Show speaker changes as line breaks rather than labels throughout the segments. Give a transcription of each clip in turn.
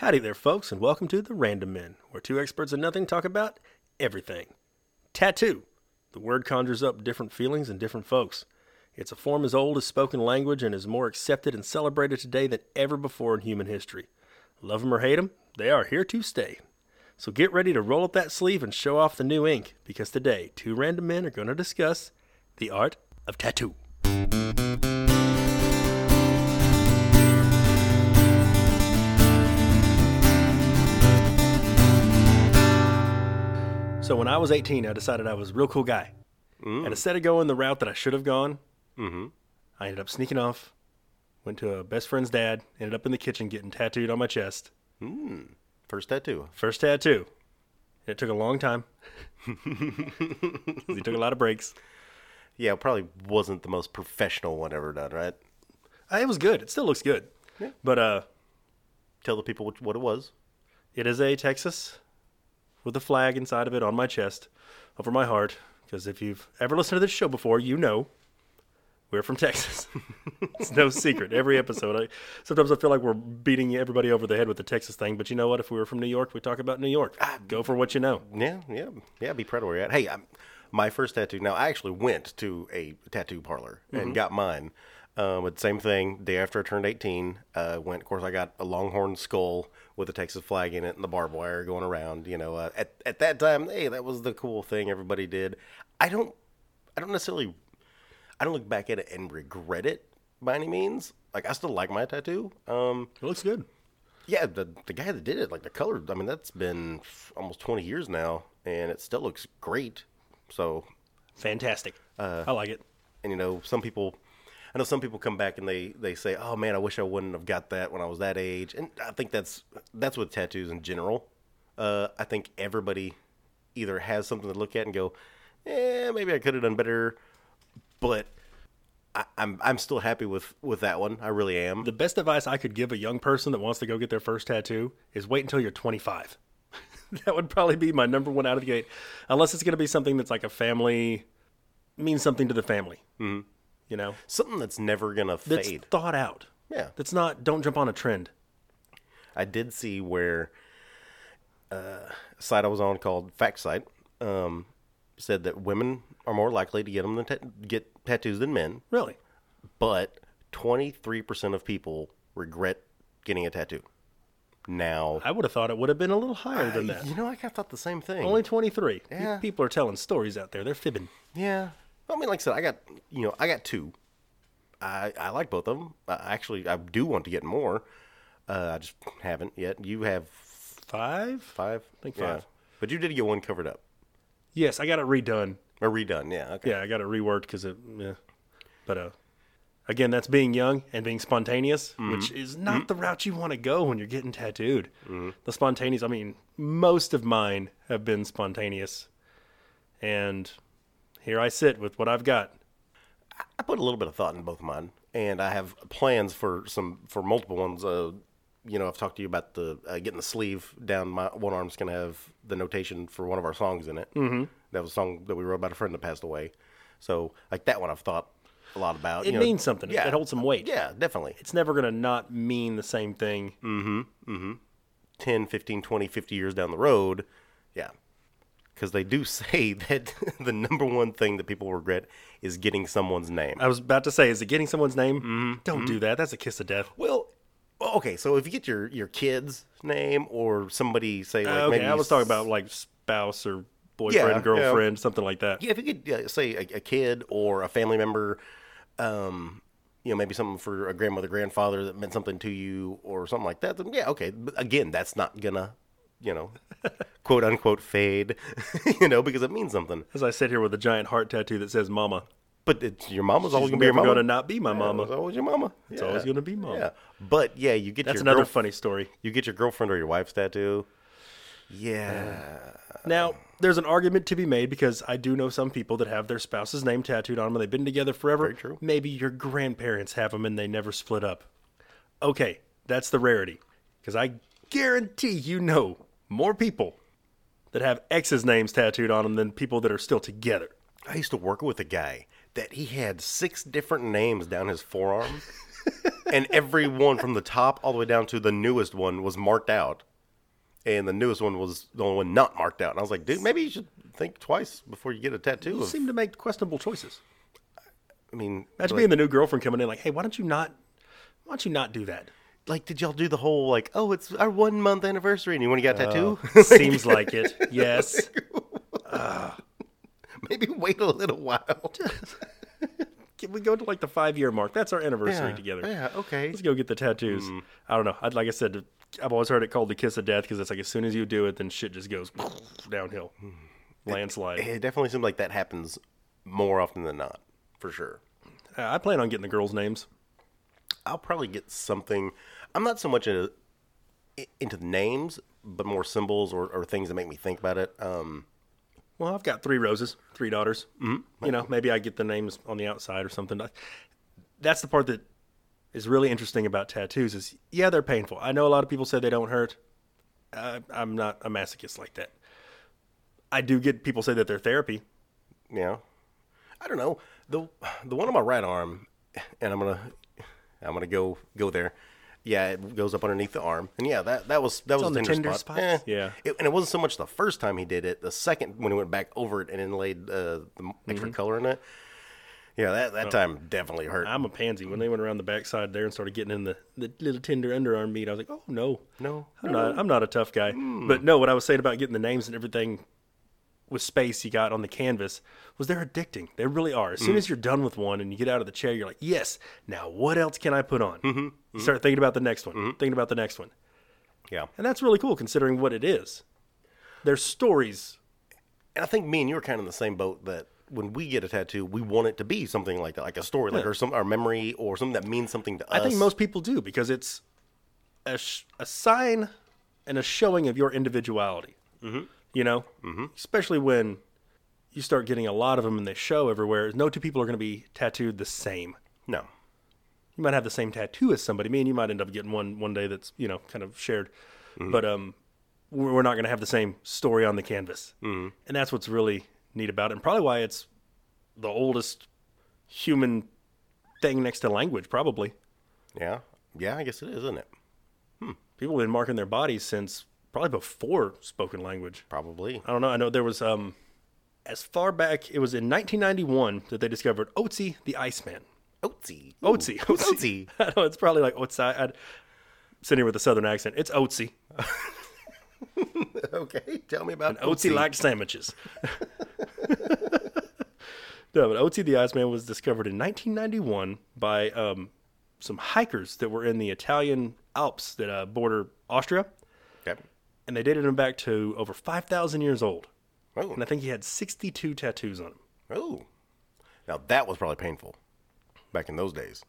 Howdy there, folks, and welcome to The Random Men, where two experts in nothing talk about everything. Tattoo. The word conjures up different feelings in different folks. It's a form as old as spoken language and is more accepted and celebrated today than ever before in human history. Love 'em or hate 'em, they are here to stay. So get ready to roll up that sleeve and show off the new ink, because today, two random men are going to discuss the art of tattoo. So when I was 18, I decided I was a real cool guy. And instead of going the route that I should have gone,
Mm-hmm.
I ended up sneaking off, went to a best friend's dad, ended up in the kitchen getting tattooed on my chest.
First tattoo.
First tattoo. It took a long time. he took a lot of breaks.
Yeah, it probably wasn't the most professional one ever done, right?
Uh, It was good. It still looks good.
Yeah.
But uh,
Tell the people what it was.
it is a Texas with a flag inside of it on my chest, over my heart. Because if you've ever listened to this show before, you know we're from Texas. it's no secret. Every episode, I, sometimes I feel like we're beating everybody over the head with the Texas thing. But you know what? If we were from New York, we talk about New York. Go for what you know.
Yeah, yeah, yeah. Be proud of where you're at. Hey, I'm, my first tattoo. Now, I actually went to a tattoo parlor and got mine. Um, but same thing. Day after I turned 18, uh, went. Of course, I got a longhorn skull with a Texas flag in it and the barbed wire going around. You know, uh, at at that time, hey, that was the cool thing everybody did. I don't, I don't necessarily, I don't look back at it and regret it by any means. Like I still like my tattoo. Um,
It looks good.
yeah, the the guy that did it, like the color. I mean, that's been almost 20 years now, and it still looks great. So,
Fantastic. Uh, I like it.
and you know, some people, I know some people come back and they they say, "Oh man, I wish I wouldn't have got that when I was that age." And I think that's that's with tattoos in general. Uh, I think everybody either has something to look at and go, "Eh, maybe I could have done better," but I, I'm I'm still happy with with that one. I really am.
The best advice I could give a young person that wants to go get their first tattoo is wait until you're 25. that would probably be my number one out of the gate, unless it's going to be something that's like a family, means something to the family. Mm-hmm. You know,
Something that's never gonna
that's
fade.
thought out.
Yeah.
That's not, don't jump on a trend.
I did see where uh, a site I was on called Fact Site um, said that women are more likely to get them ta- get tattoos than men,
Really?
but 23% of people regret getting a tattoo. Now,
I would have thought it would have been a little higher than that.
you know, I thought the same thing.
Only 23.
Yeah.
People are telling stories out there. They're fibbing.
yeah, I mean, like I said, I got you know, I got two. I I like both of them. I actually, I do want to get more. Uh, I just haven't yet. You have
Five?
five, I
think five.
But you did get one covered up
Yes, I got it redone.
or redone. Yeah, okay.
Yeah, I got it reworked because it. Yeah, but uh, again, that's being young and being spontaneous, which is not the route you want to go when you're getting tattooed. The spontaneous. I mean, most of mine have been spontaneous, and here I sit with what I've got.
I put a little bit of thought in both of mine, and I have plans for some for multiple ones. Uh, you know, I've talked to you about the uh, getting the sleeve down. My one arm's gonna have the notation for one of our songs in it. Mm-hmm. That was a song that we wrote about a friend that passed away. So, like that one, I've thought a lot about.
It
you know.
means something. Yeah, It holds some weight.
Yeah, definitely.
It's never gonna not mean the same thing.
10, 15, 20, 50 years down the road, yeah. Because they do say that the number one thing that people regret is getting someone's name.
I was about to say, is it getting someone's name? Don't do that. That's a kiss of death.
Well, okay, so if you get your your kid's name or somebody say like
okay,
maybe
I was talking about like spouse or boyfriend,
yeah.
girlfriend, something like that.
yeah, if you could uh, say a, a kid or a family member, um, you know, maybe something for a grandmother, grandfather that meant something to you or something like that. Then yeah, okay. But again, that's not gonna, you know, quote unquote fade, you know, because it means something.
As I sit here with a giant heart tattoo that says "Mama,"
But it's, your mama's always gonna be your mama.
going to not be my mama.
It's always your mama.
It's always gonna be mama.
Yeah, but yeah, you get your That's
another
girl-
funny story.
You get your girlfriend or your wife's tattoo. Yeah.
Now, there's an argument to be made because I do know some people that have their spouse's name tattooed on them and they've been together forever.
Very true.
Maybe your grandparents have them and they never split up. Okay, that's the rarity. Because I guarantee you know more people that have exes' names tattooed on them than people that are still together.
I used to work with a guy that he had six different names down his forearm. and every one from the top all the way down to the newest one was marked out, and the newest one was the only one not marked out. And I was like, dude, maybe you should think twice before you get a tattoo.
You
Of,
seem to make questionable choices.
I mean,
Imagine
like,
being the new girlfriend coming in like, hey, why don't you not, why don't you not do that?
Like, did y'all do the whole like, oh, it's our one month anniversary, and you want to get a tattoo?
Seems like it. Yes.
maybe wait a little while.
Can we go to like the five year mark? That's our anniversary
yeah,
together.
Yeah, okay.
Let's go get the tattoos. I don't know. I'd, like I said, I've always heard it called the kiss of death because it's like as soon as you do it, then shit just goes downhill, landslide.
It definitely seems like that happens more often than not, for sure.
Uh, I plan on getting the girls' names.
I'll probably get something. I'm not so much into, into the names, but more symbols or, or things that make me think about it. Um,
Well, I've got three roses, three daughters. Mm-hmm. You know, maybe I get the names on the outside or something. That's the part that is really interesting about tattoos. Is yeah, they're painful. I know a lot of people say they don't hurt. Uh, I'm not a masochist like that. I do get people say that they're therapy.
Yeah, I don't know the the one on my right arm, and I'm gonna I'm gonna go go there. Yeah, it goes up underneath the arm, and yeah, that that was that was
on
a
the
tender,
tender
spot. Eh.
Yeah.
It- and it wasn't so much the first time he did it. The second when he went back over it and inlaid uh, the
Mm-hmm.
extra color in it. Yeah, that
Oh.
that time definitely hurt.
I'm a pansy. When they went around the backside there and started getting in the, the little tender underarm meat, I was like, oh no,
No,
I'm not. I'm not a tough guy. But no, what I was saying about getting the names and everything with space you got on the canvas was they're addicting. They really are. As soon as you're done with one and you get out of the chair, you're like, yes. Now what else can I put on? Mm-hmm. You start thinking about the next one. Thinking about the next one,
yeah.
and that's really cool considering what it is. There's stories.
And I think me and you are kind of in the same boat that when we get a tattoo, we want it to be something like that, like a story, like or some our memory or something that means something to us.
I think most people do because it's a, sh- a sign and a showing of your individuality. Mm-hmm. You know, mm-hmm. especially when you start getting a lot of them and they show everywhere. No two people are going to be tattooed the same.
no.
You might have the same tattoo as somebody. Me and you might end up getting one one day that's you know kind of shared, but um, we're not going to have the same story on the canvas, mm-hmm. and that's what's really neat about it, and probably why it's the oldest human thing next to language, probably.
Yeah, yeah, I guess it is, isn't it?
people have been marking their bodies since probably before spoken language.
Probably.
I don't know. I know there was um as far back it was in 1991 that they discovered Otzi the Iceman.
Oatsy.
Otzi.
Oatsy.
I know it's probably like Otzi. I'd sitting here with a southern accent. It's Otzi.
okay, tell me about
Otzi liked sandwiches. no, but Otzi the Iceman was discovered in 1991 by um, some hikers that were in the Italian Alps that uh, border Austria. And they dated him back to over 5,000 years old.
Oh,
And I think he had 62 tattoos on him.
oh. Now that was probably painful back in those days.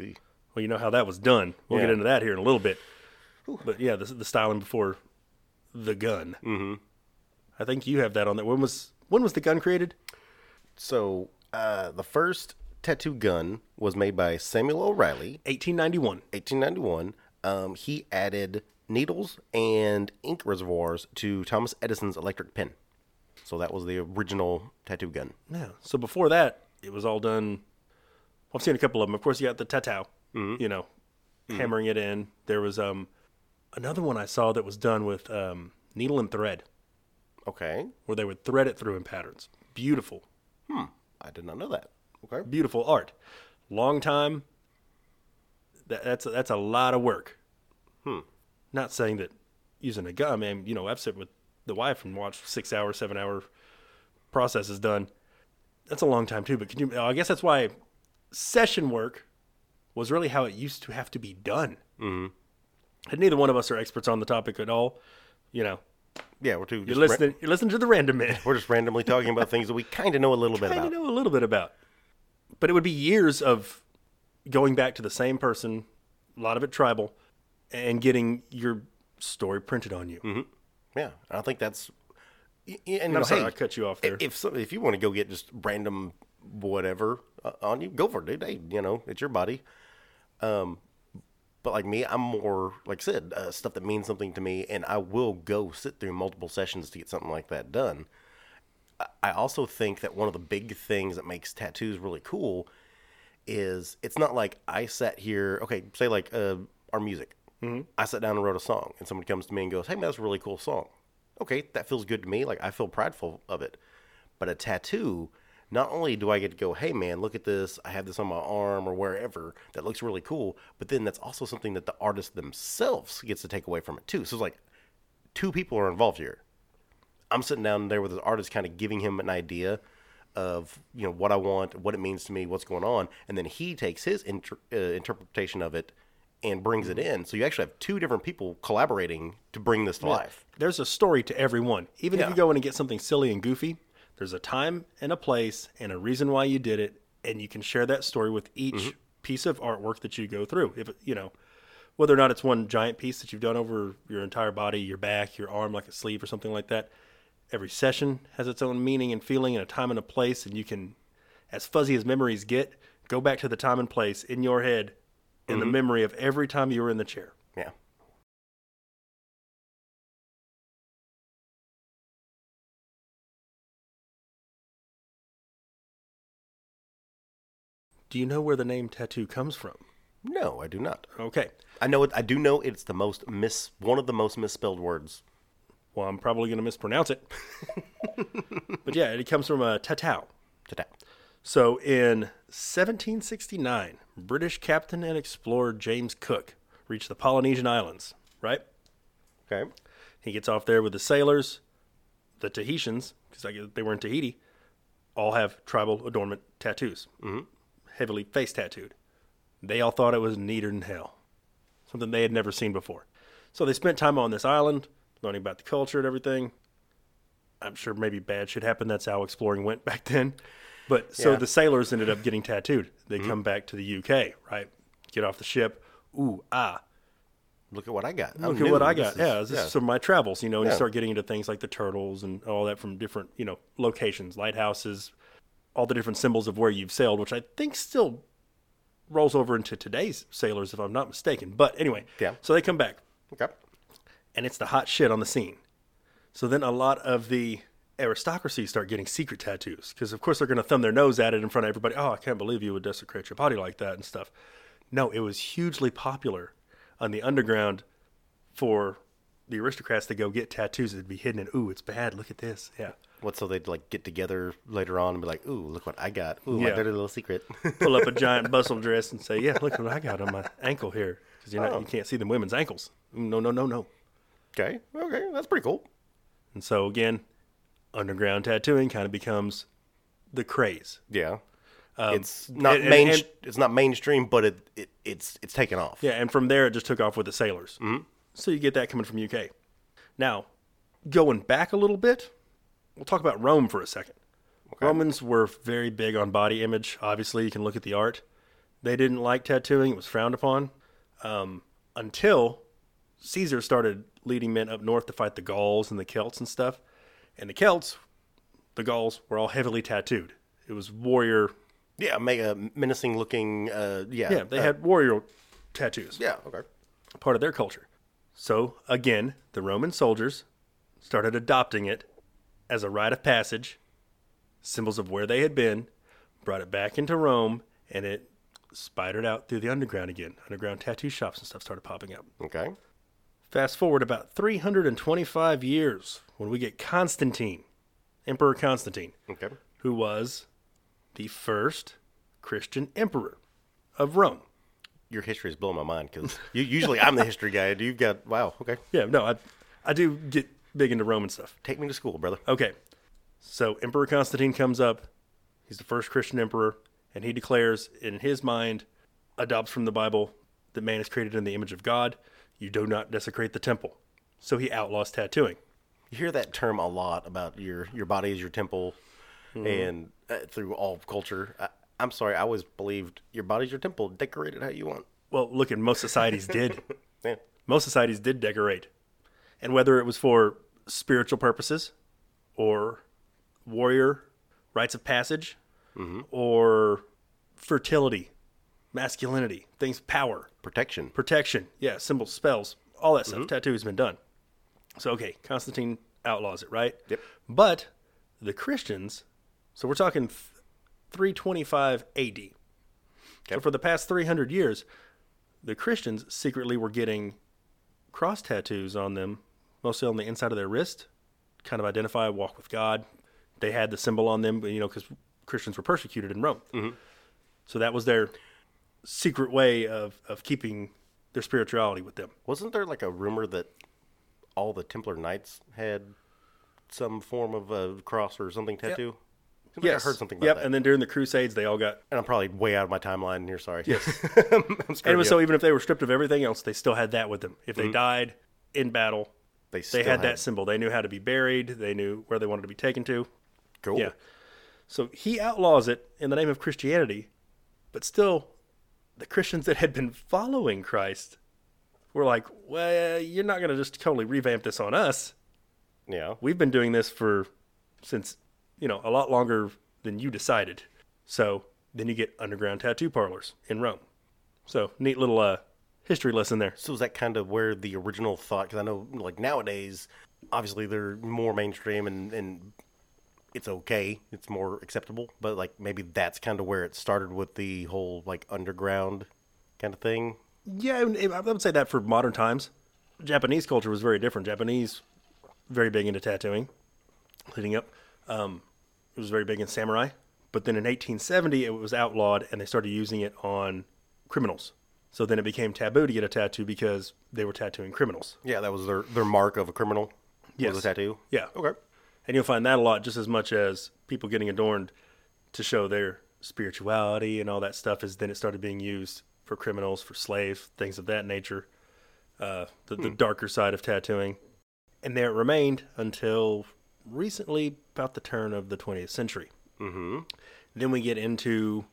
Eek.
Well, you know how that was done. We'll get into that here in a little bit. But yeah, the, the styling before the gun. Mm-hmm. I think you have that on there. When was when was the gun created?
So uh, the first tattoo gun was made by Samuel O'Reilly,
1891.
1891. Um, he added needles and ink reservoirs to Thomas Edison's electric pen. So that was the original tattoo gun.
Yeah. So before that, it was all done. I've seen a couple of them. Of course, you got the tatau. You know, hammering it in. There was um another one I saw that was done with um, needle and thread,
Okay.
where they would thread it through in patterns. Beautiful. Hmm.
I did not know that. Okay.
beautiful art. Long time. That, that's a, that's a lot of work.
Hmm.
Not saying that using a gun, man. You know, I've sit with the wife and watched six hour, seven hour processes done. That's a long time too. But can you? I guess that's why session work was really how it used to have to be done. Mm-hmm. And neither one of us are experts on the topic at all. You know,
Yeah, we're too.
you're
Just ra-
You're listening to the random man.
we're just randomly talking about things that we kind of know a little bit
kind
about.
of know a little bit about. But it would be years of going back to the same person, a lot of it tribal, and getting your story printed on you.
Mm-hmm. Yeah, I think that's. And, you
I'm
know,
sorry
hey,
I cut you off there.
if some, if you want to go get just random whatever uh, on you, go for it, dude. Hey, you know, it's your body. Um, but like me, I'm more like I said, uh, stuff that means something to me, and I will go sit through multiple sessions to get something like that done. I- I also think that one of the big things that makes tattoos really cool is it's not like I sat here. Okay, say like uh, our music. Mm-hmm. I sat down and wrote a song, and somebody comes to me and goes, "Hey, man, that's a really cool song." Okay, that feels good to me. Like I feel prideful of it. But a tattoo, not only do I get to go, "Hey, man, look at this! I have this on my arm or wherever that looks really cool," but then that's also something that the artist themselves gets to take away from it too. So it's like two people are involved here. I'm sitting down there with the artist, kind of giving him an idea of you know what I want, what it means to me, what's going on, and then he takes his inter- uh, interpretation of it and brings it in. So you actually have two different people collaborating to bring this to life.
There's a story to every one. Even if you go in and get something silly and goofy, there's a time and a place and a reason why you did it, and you can share that story with each
Mm-hmm.
piece of artwork that you go through. If you know, whether or not it's one giant piece that you've done over your entire body, your back, your arm, like a sleeve or something like that. Every session has its own meaning and feeling and a time and a place, and you can, as fuzzy as memories get, go back to the time and place in your head, in
Mm-hmm.
the memory of every time you were in the chair.
Yeah.
Do you know where the name tattoo comes from?
No, I do not.
Okay.
I know it. I do know it's the most miss one of the most misspelled words.
Well, I'm probably going to mispronounce it. but yeah, it comes from a tatau.
Ta-ta.
So in 1769, British captain and explorer James Cook reached the Polynesian Islands, right?
Okay.
He gets off there with the sailors, the Tahitians, because they were in Tahiti, all have tribal adornment tattoos, mm-hmm. heavily face tattooed. They all thought it was neater than hell, something they had never seen before. So they spent time on this island, learning about the culture and everything. I'm sure maybe bad shit happened. That's how exploring went back then. But so
Yeah.
the sailors ended up getting tattooed. They come back to the UK, right? Get off the ship. Ooh, ah,
Look at what I got.
look at what I got. yeah, this
yeah.
is from my travels. You know, and you start getting into things like the turtles and all that from different, you know, locations, lighthouses, all the different symbols of where you've sailed, which I think still rolls over into today's sailors, if I'm not mistaken. But anyway,
Yeah.
So they come back,
okay.
and it's the hot shit on the scene. So then a lot of the aristocracy start getting secret tattoos because, of course, they're going to thumb their nose at it in front of everybody. Oh, I can't believe you would desecrate your body like that and stuff. No, it was hugely popular on the underground for the aristocrats to go get tattoos that'd be hidden and ooh, it's bad. Look at this. Yeah.
What? So they'd like get together later on and be like, "Ooh, look what I got! Ooh, my
Yeah.
dirty little secret."
Pull up a giant bustle dress and say, "Yeah, look what I got on my ankle here," because you know
Oh.
you can't see the women's ankles. Mm, no, no, no, no.
okay. Okay. That's pretty cool.
And so again, underground tattooing kind of becomes the craze.
Yeah. it's not
Um, and-
main.
and-
it's not mainstream, but it, it it's it's taken off.
Yeah, and from there it just took off with the sailors. Mm-hmm. So you get that coming from UK. Now, going back a little bit, we'll talk about Rome for a second. Romans were very big on body image. Obviously, you can look at the art. They didn't like tattooing; it was frowned upon. Um, until Caesar started leading men up north to fight the Gauls and the Celts and stuff. And the Celts, the Gauls, were all heavily tattooed. It was warrior.
Yeah. Make a menacing looking. Uh. Yeah.
Yeah, they
uh,
had warrior tattoos.
Yeah. Okay.
part of their culture. So again, the Roman soldiers started adopting it as a rite of passage, symbols of where they had been, brought it back into Rome, and it spidered out through the underground again. Underground tattoo shops and stuff started popping up.
Okay.
Fast forward about 325 years when we get Constantine, Emperor Constantine,
Okay.
who was the first Christian emperor of Rome.
Your history is blowing my mind because usually I'm the history guy. You've got wow. Okay.
Yeah, no, I, I do get big into Roman stuff.
Take me to school, brother.
Okay. So Emperor Constantine comes up. He's the first Christian emperor, and he declares, in his mind, adopts from the Bible that man is created in the image of God. You do not desecrate the temple. So he outlaws tattooing.
You hear that term a lot about your your body is your temple,
Mm-hmm.
and uh, through all culture. I, I'm sorry, I always believed your body's your temple. Decorate it how you want.
Well, look, and most societies did.
Yeah.
most societies did decorate. And whether it was for spiritual purposes or warrior rites of passage or fertility, masculinity, things, power,
Protection.
protection, yeah, symbols, spells, all that stuff. Tattoo has been done. So okay, Constantine outlaws it, right?
Yep.
But the Christians, so we're talking th- 325 AD. So for the past 300 years, the Christians secretly were getting cross tattoos on them, mostly on the inside of their wrist, kind of identify walk with God. They had the symbol on them, you know, because Christians were persecuted in Rome. Mm-hmm. So that was their secret way of, of keeping their spirituality with them.
Wasn't there like a rumor that all the Templar Knights had some form of a cross or something tattoo? Seems like I heard something about
yep.
that.
And then during the Crusades, they all got.
And I'm probably way out of my timeline here. Sorry. Yes.
And it was so even if they were stripped of everything else, they still had that with them. If they mm-hmm. died in battle,
they
they
still
had that symbol. They knew how to be buried. They knew where they wanted to be taken to.
Cool.
Yeah. So he outlaws it in the name of Christianity, but still, the Christians that had been following Christ were like, well, you're not going to just totally revamp this on us.
Yeah.
We've been doing this for since, you know, a lot longer than you decided. So then you get underground tattoo parlors in Rome. So neat little uh, history lesson there.
So is that kind of where the original thought? Because I know, like nowadays, obviously they're more mainstream and and it's okay, it's more acceptable. But like maybe that's kind of where it started with the whole like underground kind of thing.
Yeah, I would- say that for modern times. Japanese culture was very different. Japanese, very big into tattooing, leading up. Um, it was very big in samurai. But then in 1870, it was outlawed, and they started using it on criminals. So then it became taboo to get a tattoo because they were tattooing criminals.
Yeah, that was their their mark of a criminal.
Yes.
Was a tattoo.
Yeah.
Okay.
And you'll find that a lot just as much as people getting adorned to show their spirituality and all that stuff is then it started being used for criminals, for slaves, things of that nature. Uh, the, the darker side of tattooing. And there it remained until recently, about the turn of the 20th century.
Mm-hmm.
Then we get into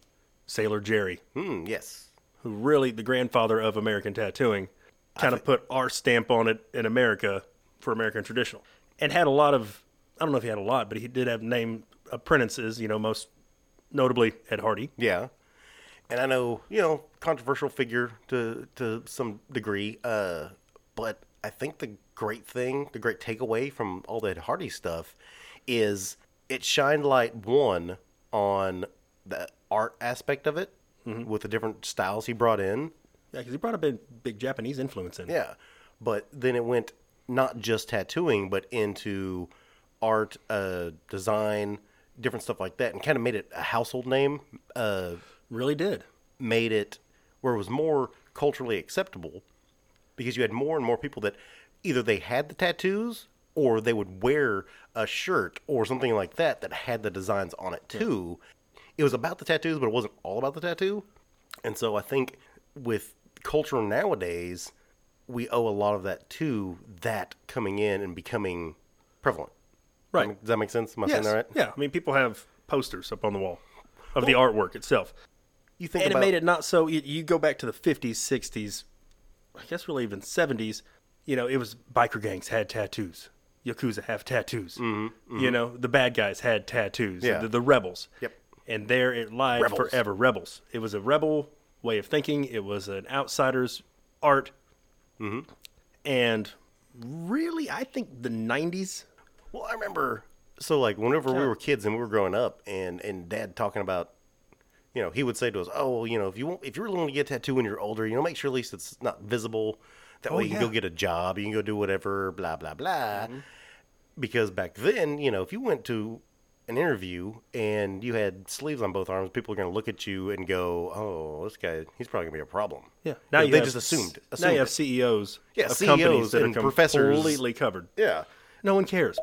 Sailor Jerry,
Hmm. Yes.
who really, the grandfather of American tattooing, kind of put our stamp on it in America for American traditional. And had a lot of, I don't know if he had a lot, but he did have name apprentices, you know, most notably Ed Hardy.
Yeah. And I know, you know, controversial figure to to some degree, uh, but I think the great thing, the great takeaway from all that Hardy stuff is it shined light one on the art aspect of it with the different styles he brought in.
Yeah, because he brought a big, big Japanese influence in.
Yeah. But then it went not just tattooing, but into art, uh, design, different stuff like that, and kind of made it a household name. Uh,
Really did.
made it where it was more culturally acceptable because you had more and more people that either they had the tattoos or they would wear a shirt or something like that that had the designs on it too. It was about the tattoos, but it wasn't all about the tattoo. And so I think with culture nowadays, we owe a lot of that to that coming in and becoming prevalent.
Right.
Does that make sense? Am I
Yes.
saying that right?
Yeah. I mean, people have posters up on the wall of the artwork itself.
You think
and
about
it made it not so. You, you go back to the 50s, 60s, I guess really even 70s. You know, it was biker gangs had tattoos. Yakuza have tattoos. You know, the bad guys had tattoos.
Mm-hmm, Yeah.
The, the rebels.
Yep.
And there it lied
Rebels.
forever. Rebels. It was a rebel way of thinking. It was an outsider's art.
Mm-hmm.
And really, I think the 90s.
Well, I remember so like whenever we were kids and we were growing up, and and Dad talking about, you know, he would say to us, "Oh, well, you know, if you want, if you really want to get a tattoo when you're older, you know, make sure at least it's not visible. That way you can go get a job, you can go do whatever, blah blah blah." Because back then, you know, if you went to an interview and you had sleeves on both arms, people are going to look at you and go, "Oh, this guy, he's probably going to be a problem."
Yeah.
Now
you
they
have
just assumed.
Now you have CEOs
Yeah,
of
CEOs
companies that are
and professors.
completely covered.
yeah.
No one cares.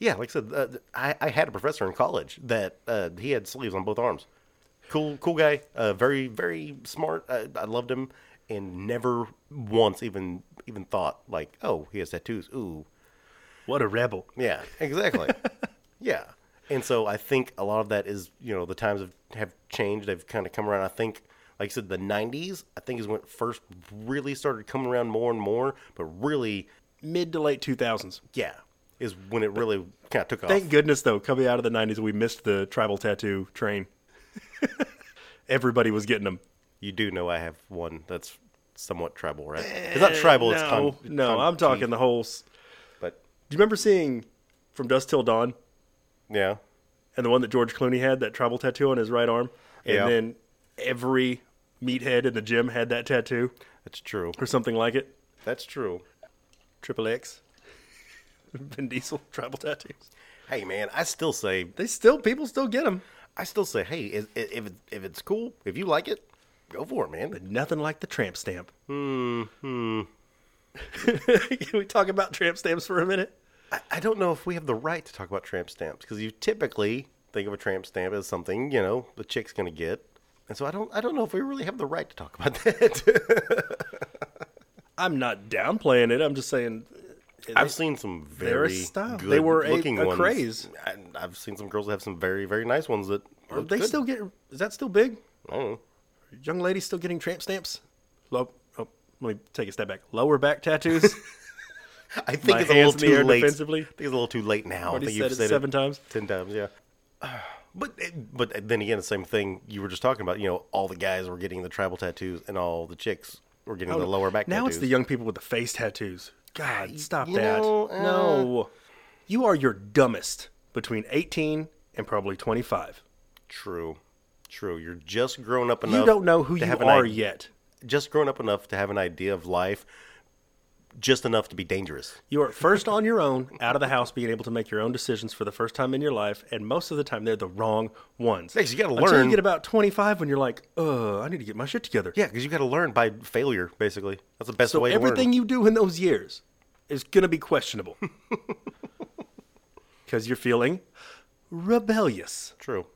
Yeah, like I said, uh, I, I had a professor in college that uh, he had sleeves on both arms. Cool, cool guy. Uh, very, very smart. Uh, I loved him, and never once even even thought like, oh, he has tattoos. Ooh,
What a rebel.
yeah, exactly. yeah, and so I think a lot of that is you know the times have have changed. They've kind of come around. I think, like I said, the '90s I think is when it first really started coming around more and more. But really,
Mid to late 2000s.
yeah, is when it really kind of took off.
Thank goodness, though, coming out of the 90s, we missed the tribal tattoo train. Everybody was getting them.
You do know I have one that's somewhat tribal, right? Eh, it's not tribal. It's
no,
con-
no,
con-
I'm talking the whole. s-
But
Do you remember seeing From Dusk Till Dawn
yeah,
and the one that George Clooney had, that tribal tattoo on his right arm? And
Yeah.
then every meathead in the gym had that tattoo
That's true.
or something like it.
That's true.
Triple X. Vin Diesel tribal tattoos.
Hey man, I still say
They still people still get them.
I still say, hey, is, if it, if it's cool, if you like it, go for it, man.
But nothing like the tramp stamp. Hmm. Can we talk about tramp stamps for a minute?
I, I don't know if we have the right to talk about tramp stamps because you typically think of a tramp stamp as something you know the chick's gonna get, and so I don't I don't know if we really have the right to talk about that.
I'm not downplaying it. I'm just saying.
I've seen some very
style.
good
They were a-
looking
a
ones.
craze.
And I've seen some girls that have some very very nice ones that
Are they
good.
still get? Is that still big?
I don't know.
Young ladies still getting tramp stamps? Low. Oh, let me take a step back. Lower back tattoos.
I think
My
it's a little
hands in the
too late.
defensively.
I think it's a little too late now. I think
said
you've
it
said
seven times.
ten times, yeah. But eh, but then again, the same thing you were just talking about. You know, all the guys were getting the tribal tattoos, and all the chicks were getting the lower back
now
tattoos.
it's the young people with the face tattoos. God, stop
you
that.
know, uh,
no. You are your dumbest between 18 and probably 25.
True, true. You're just grown up enough.
You don't know who
to
you are
i-
yet.
Just grown up enough to have an idea of life, just enough to be dangerous.
You are first on your own, out of the house, being able to make your own decisions for the first time in your life, and most of the time they're the wrong ones.
Yes, you gotta learn.
Until you get about 25 when you're like, uh, I need to get my shit together.
Yeah, because you got to learn by failure. Basically, that's the best
So
way to
everything you do in those years is going to be questionable. Because you're feeling rebellious.
True.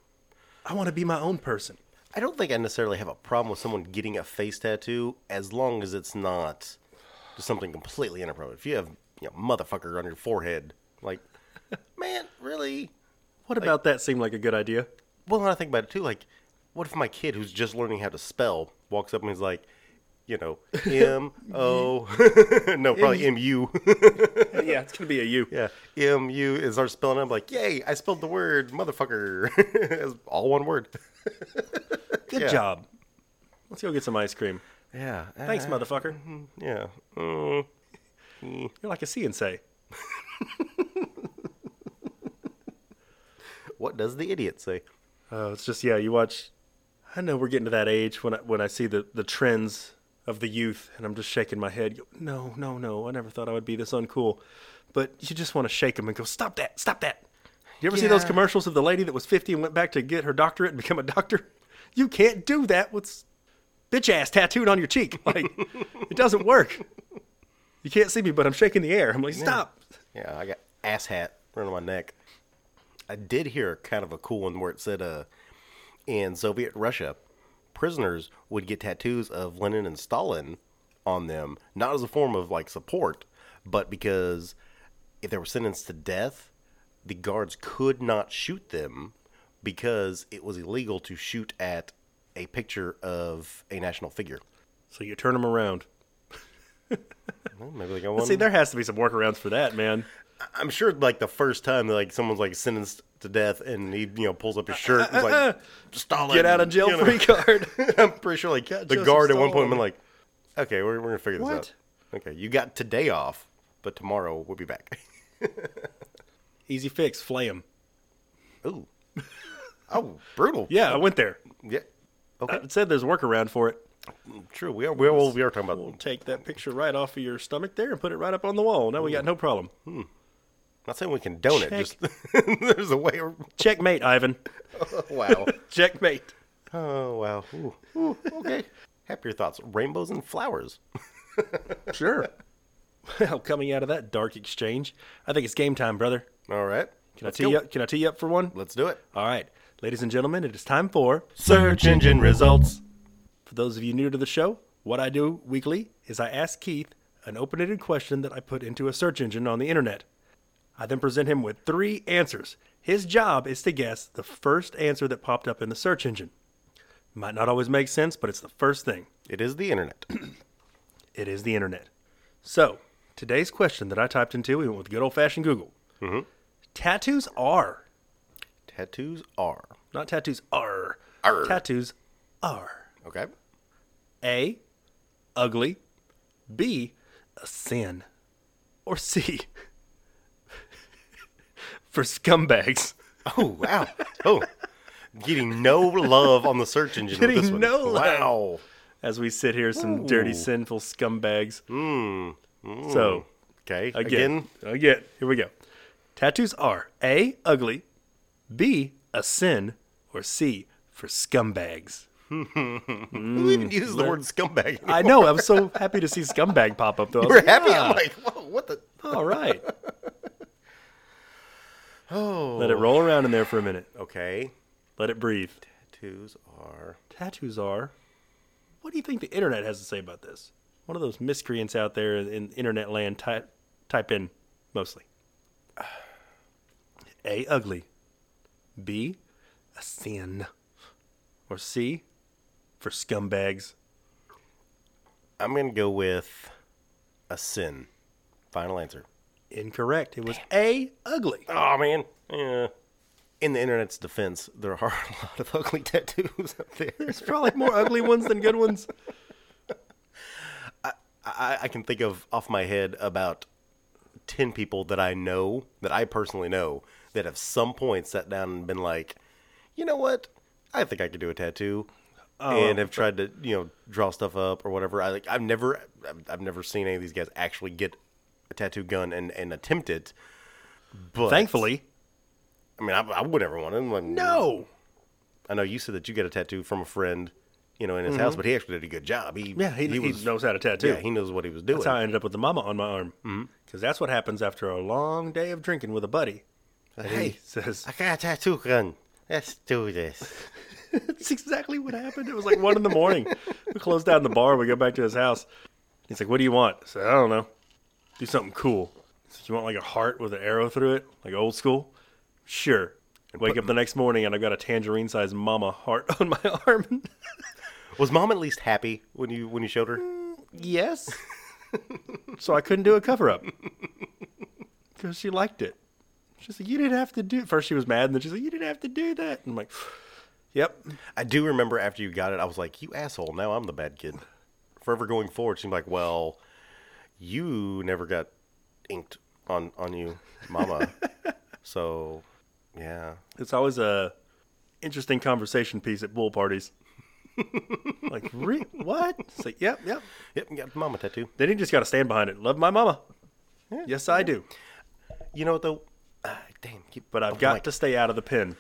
I want to be my own person.
I don't think I necessarily have a problem with someone getting a face tattoo as long as it's not just something completely inappropriate. If you have you know, motherfucker on your forehead, like, man, really?
What about that seemed like a good idea?
Well, when I think about it too, like, what if my kid who's just learning how to spell walks up and is like, you know, M O, no, probably M U,
yeah, it's going to be a U.
yeah, M U, is our spelling. I'm like, yay, I spelled the word motherfucker. it's all one word.
Good
Yeah.
job. Let's go get some ice cream.
Yeah.
Thanks,
uh,
motherfucker.
Yeah. Mm.
You're like a see and say.
What does the idiot say?
Oh, it's just yeah. You watch. I know we're getting to that age when I, when I see the the trends of the youth, and I'm just shaking my head. No, no, no. I never thought I would be this uncool. But you just want to shake them and go, stop that, stop that. You ever see those commercials of the lady that was 50 and went back to get her doctorate and become a doctor? You can't do that with bitch ass tattooed on your cheek. Like it doesn't work. You can't see me, but I'm shaking the air. I'm like, stop.
Yeah, I got ass hat around my neck. I did hear kind of a cool one where it said, uh, in Soviet Russia, prisoners would get tattoos of Lenin and Stalin on them, not as a form of like support, but because if they were sentenced to death, the guards could not shoot them because it was illegal to shoot at a picture of a national figure.
So you turn them around.
Well, maybe they got one.
See, there has to be some workarounds for that, man.
I'm sure like the first time like someone's like sentenced to death and he you know pulls up his shirt and is like uh, uh, uh, Stalin,
Get out of jail
you know.
free card.
I'm pretty sure like the
Joseph
guard at one point been like, okay, we're, we're gonna figure this
What?
out. Okay, you got today off, but tomorrow we'll be back.
Easy fix, flay 'em.
Ooh, oh, brutal.
Yeah, I went there.
yeah. Okay,
It said there's a workaround for it.
true. We are we are, we are talking
We'll take that picture right off of your stomach there and put it right up on the wall. Now we got no problem. Hmm.
Not saying we condone
Check.
it. Just there's a way.
Checkmate, Ivan.
Oh, wow.
Checkmate.
Oh wow. Ooh, ooh, okay. Happier thoughts. Rainbows and flowers.
Sure. Well, coming out of that dark exchange, I think it's game time, brother.
All right.
Can
Let's
I tee
go.
you up? Can I tee you up for one?
Let's do it.
All right, ladies and gentlemen, it is time for.
Search engine results.
For those of you new to the show, what I do weekly is I ask Keith an open-ended question that I put into a search engine on the internet. I then present him with three answers. His job is to guess the first answer that popped up in the search engine. Might not always make sense, but it's the first thing.
It is the internet.
It is the internet. So, today's question that I typed into, we went with good old-fashioned Google. Mm-hmm. Tattoos are
Tattoos are.
not tattoos are.
Are.
Tattoos are
Okay.
A, ugly, B, a sin, or C, for scumbags.
Oh wow. Oh, Getting no love on the search engine. with
Getting
this one.
no love.
Wow.
As we sit here, some dirty, sinful scumbags.
Mm.
So,
Okay.
again, again, here we go. Tattoos are A, ugly, B, a sin, or C, for scumbags.
Who even uses the word scumbag?
I know. I'm so happy to see scumbag pop up, though.
We're
like,
happy.
"Ah,
I'm like, Whoa, what the?
all right.
Oh.
Let it roll around in there for a minute.
Okay.
Let it breathe.
Tattoos are.
Tattoos are. What do you think the internet has to say about this? One of those miscreants out there in, in internet land type type in mostly. A ugly. B a sin. Or C for scumbags.
I'm gonna go with a sin. Final answer.
Incorrect. It was A ugly.
Oh man. Yeah. In the internet's defense, there are a lot of ugly tattoos out there.
There's probably more ugly ones than good ones.
I, I can think of off my head about 10 people that I know, that I personally know, that have some point sat down and been like, you know what? I think I could do a tattoo. and have tried to, you know, draw stuff up or whatever. I like, I've never, I've, I've never seen any of these guys actually get a tattoo gun and, and attempt it. But
Thankfully.
I mean, I, I would never want to. Like,
No.
I know you said that you got a tattoo from a friend, you know, in his house, but he actually did a good job. He,
Mm-hmm. Yeah, he, he,
was,
knows how to tattoo.
yeah, he knows what he was doing.
That's how I ended up with the mama on my arm. Because that's what happens after a long day of drinking with a buddy. And he
Hey,
says,
I got a tattoo gun. Let's do this.
That's exactly what happened. It was like one in the morning. we closed down the bar. We go back to his house. He's like, "What do you want?" I said, "I don't know. Do something cool." He said, "You want like a heart with an arrow through it, like old school?" Sure. Wake up the next morning and I've got a tangerine-sized mama heart on my arm.
Was mom at least happy when you when you showed her?
Mm, yes. so I couldn't do a cover-up because she liked it. She like, "You didn't have to do." First she was mad, and then she's like, "You didn't have to do that." And I'm like, "Yep."
I do remember after you got it, I was like, "You asshole! Now I'm the bad kid." Forever going forward, seemed like, well, you never got inked on on you, mama. so, yeah,
It's always a interesting conversation piece at bull parties. like, re- what? It's like, yep, yep.
yep, got mama tattoo.
Then he just got to stand behind it. Love my mama. Yes, I do.
You know what though? Ah, damn, keep,
But I've
oh,
got to stay out of the pen.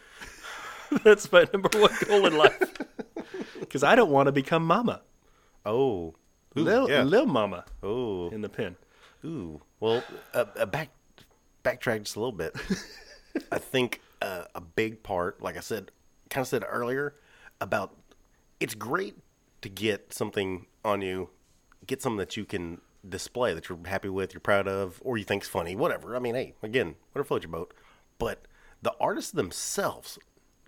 That's my number one goal in life. Because I don't want to become mama.
Oh, Ooh,
Lil,
yeah.
Lil mama
oh,
in the pen.
Ooh, well, uh, uh, back backtrack just a little bit. I think uh, a big part, like I said, kind of said earlier, about it's great to get something on you, get something that you can display that you're happy with, you're proud of, or you think's funny, whatever. I mean, hey, again, whatever floats your boat. But the artists themselves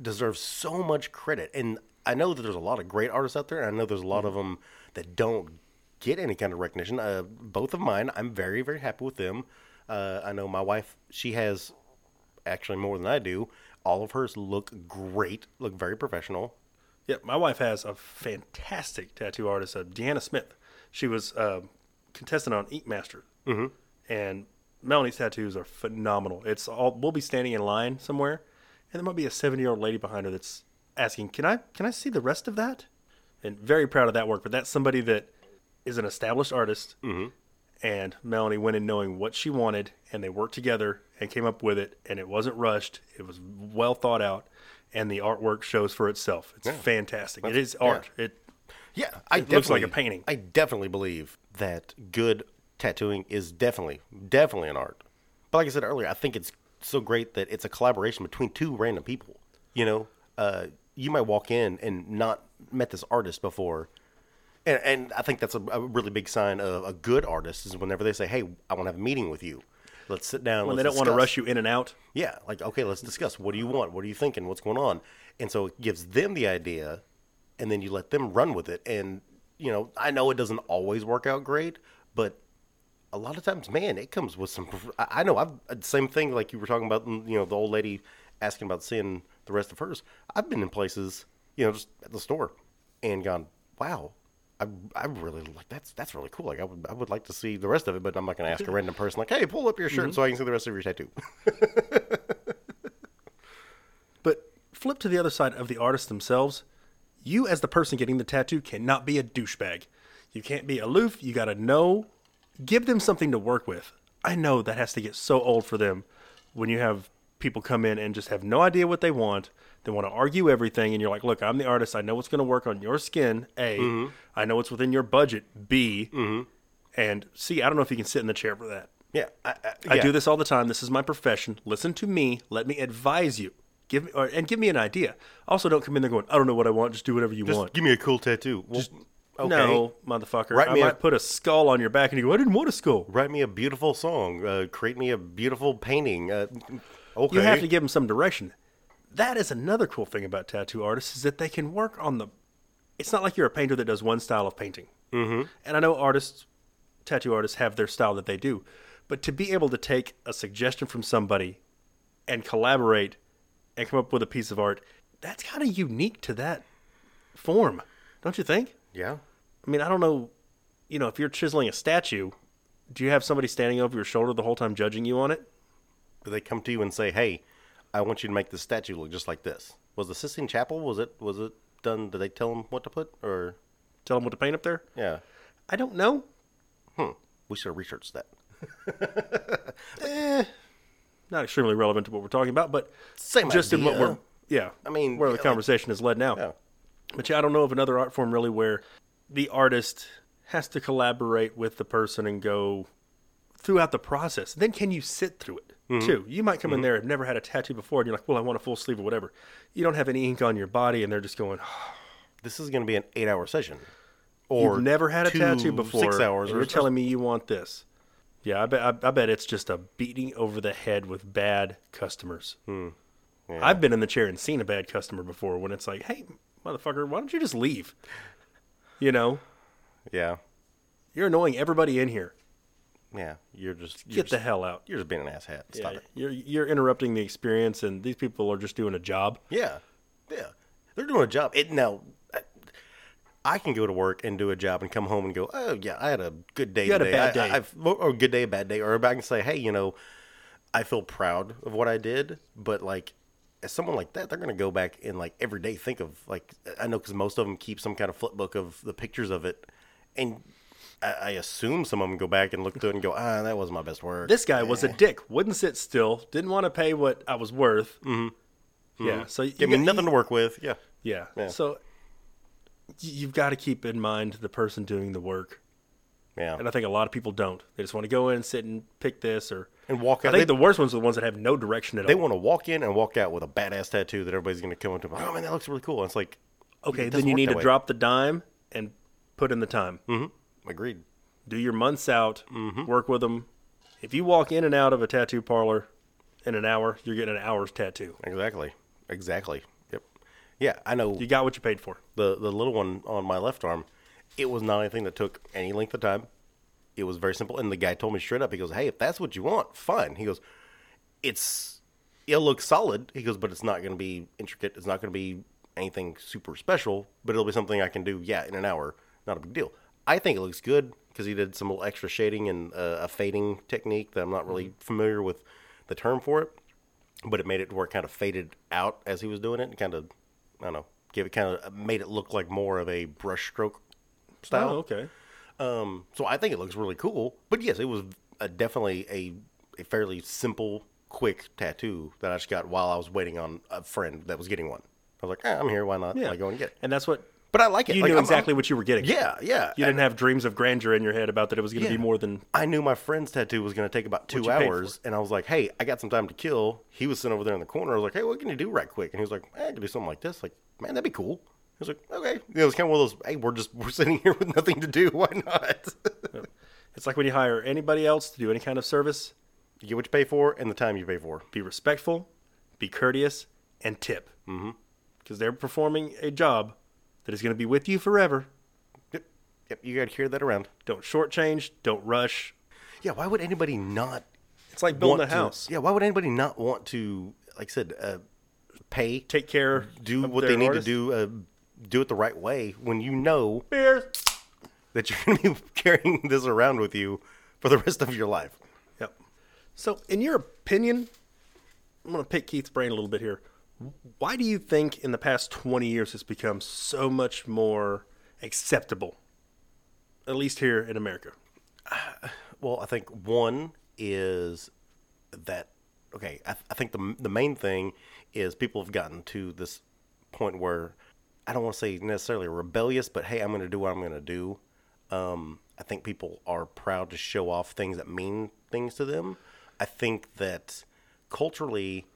deserve so much credit, and I know that there's a lot of great artists out there, and I know there's a lot of them that don't get any kind of recognition. Uh, both of mine, I'm very, very happy with them. Uh, I know my wife, she has actually more than I do. All of hers look great, look very professional.
Yeah, my wife has a fantastic tattoo artist, uh, Deanna Smith. She was a contestant on Ink Master, mm-hmm. and Melanie's tattoos are phenomenal. It's all we'll be standing in line somewhere, and there might be a seventy-year-old lady behind her that's asking, "Can I can I see the rest of that?" And very proud of that work. But that's somebody that is an established artist, and Melanie went in knowing what she wanted, and they worked together and came up with it, and it wasn't rushed. It was well thought out, and the artwork shows for itself. It's fantastic. It is art. It
Yeah, I
It looks like a painting.
I definitely believe that good tattooing is definitely, definitely an art. But like I said earlier, I think it's so great that it's a collaboration between two random people. You know, uh, you might walk in and not met this artist before, and, and I think that's a, a really big sign of a good artist is whenever they say, "Hey, I want to have a meeting with you. Let's sit down."
when
let's
they don't want to rush you in and out.
Yeah, like okay, let's discuss. What do you want? What are you thinking? What's going on? And so it gives them the idea, and then you let them run with it. And you know, I know it doesn't always work out great, but a lot of times, man, it comes with some. I know I've uh, same thing like you were talking about. mm, You know, the old lady asking about seeing the rest of hers. I've been in places, you know, just at the store, and gone, wow. I, I really like that's that's really cool. Like I would I would like to see the rest of it, but I'm not going to ask a random person like, hey, pull up your shirt so I can see the rest of your tattoo.
But flip to the other side of the artists themselves. You, as the person getting the tattoo, cannot be a douchebag. You can't be aloof. You got to know. Give them something to work with. I know that has to get so old for them when you have people come in and just have no idea what they want. They want to argue everything, and you're like, "Look, I'm the artist. I know what's going to work on your skin. A, mm-hmm. I know what's within your budget. B, mm-hmm. and C. I don't know if you can sit in the chair for that.
Yeah, I, I,
I do this all the time. This is my profession. Listen to me. Let me advise you. Give me or, and give me an idea. Also, don't come in there going, "I don't know what I want. Just do whatever you
Just
want."
give me a cool tattoo. Well, okay.
No, motherfucker.
Write
I
me a-
might put a skull on your back, and you go, "I didn't want a skull."
Write me a beautiful song. Uh, create me a beautiful painting. Uh, okay.
You have to give them some direction. That is another cool thing about tattoo artists is that they can work on the. It's not like you're a painter that does one style of painting. Mm-hmm. And I know artists, tattoo artists, have their style that they do, but to be able to take a suggestion from somebody and collaborate and come up with a piece of art, that's kind of unique to that form, don't you think?
Yeah.
I mean, I don't know. You know, if you're chiseling a statue, do you have somebody standing over your shoulder the whole time judging you on it?
Do they come to you and say, "Hey, I want you to make this statue look just like this"? Was the Sistine Chapel? Was it? Was it done? Did they tell them what to put? Or
Tell them what to paint up there?
yeah,
I don't know.
hmm. We should have researched that.
not extremely relevant to what we're talking about, but
Same
just in what we're yeah.
I mean,
where the
yeah, like-
conversation is led now.
Yeah.
But yeah, I don't know of another art form really where the artist has to collaborate with the person and go throughout the process. Then can you sit through it
Mm-hmm.
too? You might come in there and never had a tattoo before, and you're like, "Well, I want a full sleeve or whatever." You don't have any ink on your body, and they're just going,
This is going to be an eight-hour session. Or
"You've never had a tattoo before,
Six hours.
you're telling me you want this." Yeah, I bet. I, I bet it's just a beating over the head with bad customers.
Hmm.
I've been in the chair and seen a bad customer before when it's like, "Hey, motherfucker, why don't you just leave?" You know,
Yeah.
you're annoying everybody in here.
Yeah. You're just you're
Get the hell out.
You're just being an asshat. Stop
Yeah,
it.
you're you're interrupting the experience, and these people are just doing a job.
Yeah, yeah, they're doing a job. It now, I, can go to work and do a job and come home and go, oh yeah, I had a good day.
You had a
today.
bad
I-
day.
I, I've, or a good day, a bad day, or I can say, hey, you know, I feel proud of what I did, but like. As someone like that, they're gonna go back and like every day think of like I know because most of them keep some kind of flip book of the pictures of it, and I, I assume some of them go back and look through it and go, ah, that was my best work.
This guy was a dick. Wouldn't sit still. Didn't want to pay what I was worth. Mm-hmm. Yeah. So you
Give me nothing to work with. Yeah,
Yeah.
Yeah.
So you've got to keep in mind the person doing the work.
yeah,
And I think a lot of people don't. They just want to go in, sit and pick this or
and walk out.
I think
They-
the worst ones are the ones that have no direction at
They
all.
They want to walk in and walk out with a badass tattoo that everybody's going to come up to. Oh man, that looks really cool. And it's like,
okay, then you need to
way.
drop the dime and put in the time.
Mm-hmm. Agreed.
Do your months out,
Mm-hmm.
work with them. If you walk in and out of a tattoo parlor in an hour, you're getting an hour's tattoo.
Exactly. Exactly. Yeah, I know.
You got what you paid for.
the the little one on my left arm, it was not anything that took any length of time. It was very simple, and the guy told me straight up. He goes, "Hey, if that's what you want, fine." He goes, "It's it'll look solid." He goes, "But it's not going to be intricate. It's not going to be anything super special. But it'll be something I can do. Yeah, in an hour, not a big deal. I think it looks good because he did some little extra shading and uh, a fading technique that I'm not really familiar with the term for it but it made it to where it kind of faded out as he was doing it and kind of I don't know, gave it kind of made it look like more of a brushstroke style.
Oh, okay.
Um, so I think it looks really cool. But yes, it was a, definitely a a fairly simple, quick tattoo that I just got while I was waiting on a friend that was getting one. I was like, eh, I'm here, why not?
Yeah.
I go and get it.
And that's what
But I like it.
you
Like,
knew
I'm-
exactly
I'm-
what you were getting.
Yeah, yeah.
You didn't have dreams of grandeur in your head about that it was going to
Yeah.
be more than
I knew my friend's tattoo was going to take about two hours, and I was like, "Hey, I got some time to kill." He was sitting over there in the corner. I was like, "Hey, what can you do right quick?" And he was like, eh, "I can do something like this." Like, man, that'd be cool. He was like, "Okay." You know, it was kind of one of those, "Hey, we're just we're sitting here with nothing to do. Why not?"
It's like when you hire anybody else to do any kind of service,
you get what you pay for and the time you pay for.
be respectful, be courteous, and tip. Mm-hmm. Because they're performing a job that is going to be with you forever.
Yep, yep. You got to carry that around.
Don't shortchange, don't rush.
Yeah. Why would anybody not
It's like building a
want to-
house.
Yeah. Why would anybody not want to, like I said, uh, pay,
Take care.
do what they need
artist.
to do, uh, do it the right way when you know
Beers.
that you're going to be carrying this around with you for the rest of your life.
Yep. So, in your opinion, I'm going to pick Keith's brain a little bit here. Why do you think in the past 20 years it's become so much more acceptable, at least here in America?
Well, I think one is that okay. I, I think the the main thing is people have gotten to this point where I don't want to say necessarily rebellious, but hey, I'm going to do what I'm going to do. Um, I think people are proud to show off things that mean things to them. I think that culturally,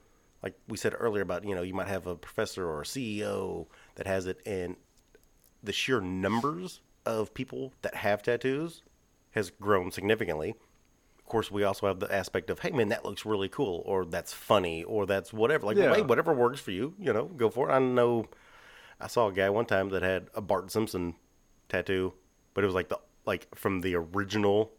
like we said earlier about you know you might have a professor or a CEO that has it, and the sheer numbers of people that have tattoos has grown significantly. Of course, we also have the aspect of, hey man, that looks really cool, or that's funny, or that's whatever. Like,
Yeah.
hey, whatever works for you, you know, go for it. I know. I saw a guy one time that had a Bart Simpson tattoo, but it was like the like from the original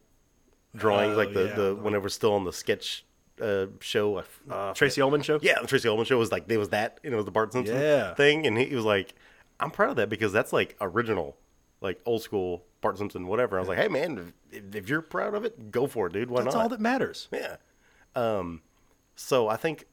drawings,
Oh,
like the
yeah.
the when it was still on the sketch uh, show. Uh,
Tracey Ullman show?
yeah, the Tracey Ullman show was like there was that, you know, the Bart Simpson
Yeah.
thing, and he, he was like, "I'm proud of that because that's like original, like old school Bart Simpson, whatever." I was like, "Hey man, if, if you're proud of it, go for it, dude. Why not?
That's
not?"
all that matters.
yeah. Um, so I think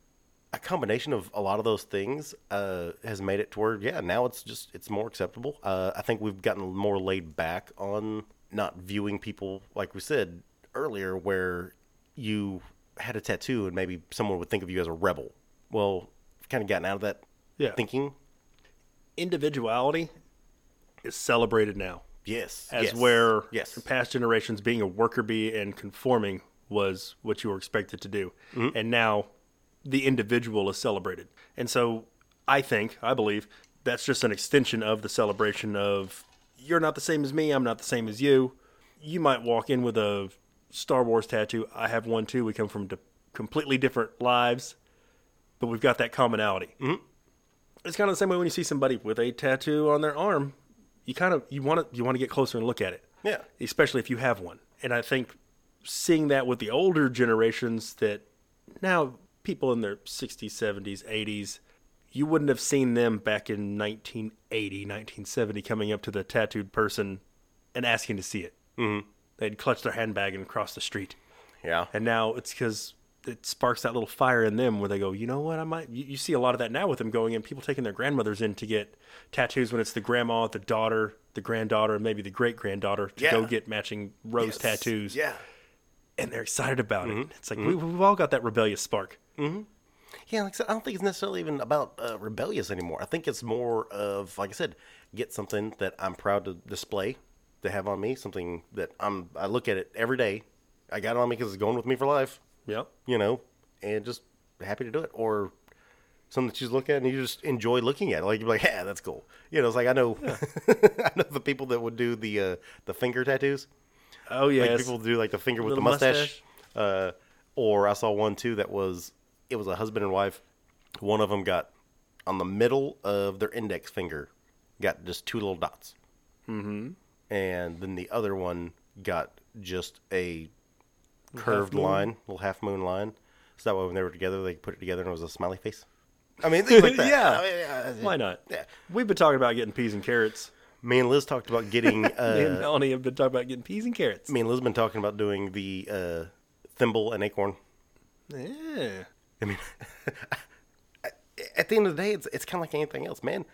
a combination of a lot of those things uh, has made it to where, yeah, now it's just it's more acceptable. Uh, I think we've gotten more laid back on not viewing people like we said earlier, where you had a tattoo and maybe someone would think of you as a rebel. Well, kind of gotten out of that
Yeah.
thinking.
Individuality is celebrated now.
Yes,
as
yes,
where
yes,
in past generations being a worker bee and conforming was what you were expected to do.
Mm-hmm.
And now the individual is celebrated. And so I think, I believe, that's just an extension of the celebration of you're not the same as me, I'm not the same as you. You might walk in with a Star Wars tattoo. I have one too. We come from di- completely different lives, but we've got that commonality. Mm-hmm. It's kind of the same way when you see somebody with a tattoo on their arm. You kind of you want to you want to get closer and look at it
yeah,
especially if you have one. And I think seeing that with the older generations that now people in their 60s, 70s, 80s, you wouldn't have seen them back in 1980, 1970 coming up to the tattooed person and asking to see it. Mm-hmm. They'd clutch their handbag and cross the street.
yeah,
And now it's because it sparks that little fire in them where they go, you know what, I might. You, you see a lot of that now with them going in, people taking their grandmothers in to get tattoos when it's the grandma, the daughter, the granddaughter, and maybe the great granddaughter to
Yeah.
go get matching rose
Yes,
tattoos.
Yeah,
And they're excited about
Mm-hmm.
it. It's like we, we've all got that rebellious spark.
Yeah, like I said, I don't think it's necessarily even about uh, rebellious anymore. I think it's more of, like I said, get something that I'm proud to display, to have on me, something that I'm. I look at it every day. I got it on me because it's going with me for life,
Yep.
you know, and just happy to do it. Or something that you just look at and you just enjoy looking at it. Like you're like, yeah, that's cool. You know, it's like I know, I know the people that would do the uh, the finger tattoos.
Oh,
yeah,
Like
people do like the finger with the mustache.
mustache.
Uh, or I saw one too that was it was a husband and wife. One of them got on the middle of their index finger, got just two little dots. Mm-hmm. And then the other one got just a curved line, little half moon line. So that way when they were together, they put it together and it was a smiley face. I mean, things like that.
Yeah.
I mean, yeah.
Why not?
Yeah.
We've been talking about getting peas and carrots.
Me and Liz talked about getting.
Me and
Uh,
Melanie have been talking about getting peas and carrots.
me and Liz been talking about doing the uh, thimble and acorn.
Yeah.
I mean, at the end of the day, it's it's kind of like anything else, man.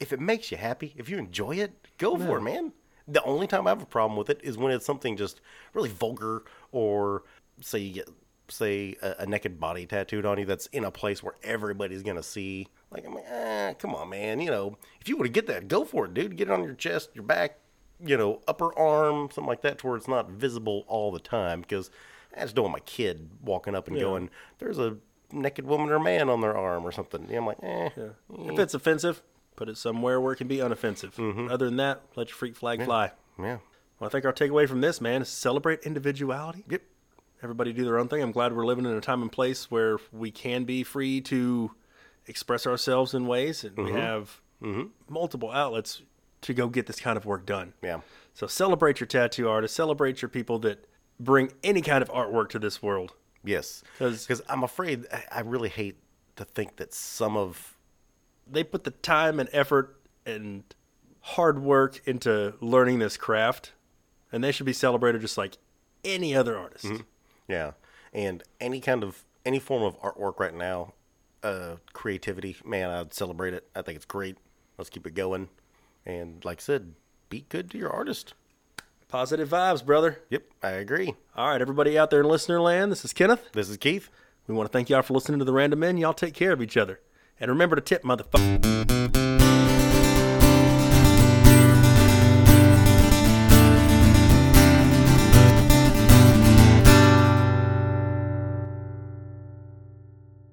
If it makes you happy, if you enjoy it, go for it, man. The only time I have a problem with it is when it's something just really vulgar, or say you get say a, a naked body tattooed on you that's in a place where everybody's gonna see. Like I'm like, eh, come on, man. You know, if you want to get that, go for it, dude. Get it on your chest, your back, you know, upper arm, something like that, to where it's not visible all the time. Because I just don't want my kid walking up and going, "There's a naked woman or man on their arm or something." Yeah, I'm like, eh.
If it's offensive, put it somewhere where it can be unoffensive.
Mm-hmm.
Other than that, let your freak flag fly.
Yeah.
Well, I think our takeaway from this, man, is celebrate individuality.
Yep.
Everybody do their own thing. I'm glad we're living in a time and place where we can be free to express ourselves in ways, and we have multiple outlets to go get this kind of work done.
Yeah.
So celebrate your tattoo artists. Celebrate your people that bring any kind of artwork to this world.
Yes. Because I'm afraid, I really hate to think that some of
They put the time and effort and hard work into learning this craft, and they should be celebrated just like any other artist.
Yeah, and any kind of any form of artwork right now, uh, creativity, man, I'd celebrate it. I think it's great. Let's keep it going. And like I said, be good to your artist.
Positive vibes, brother.
Yep, I agree.
All right, everybody out there in listener land, this is Kenneth.
This is Keith.
We want to thank y'all for listening to the Random Men. Y'all take care of each other. And remember to tip, motherfucker.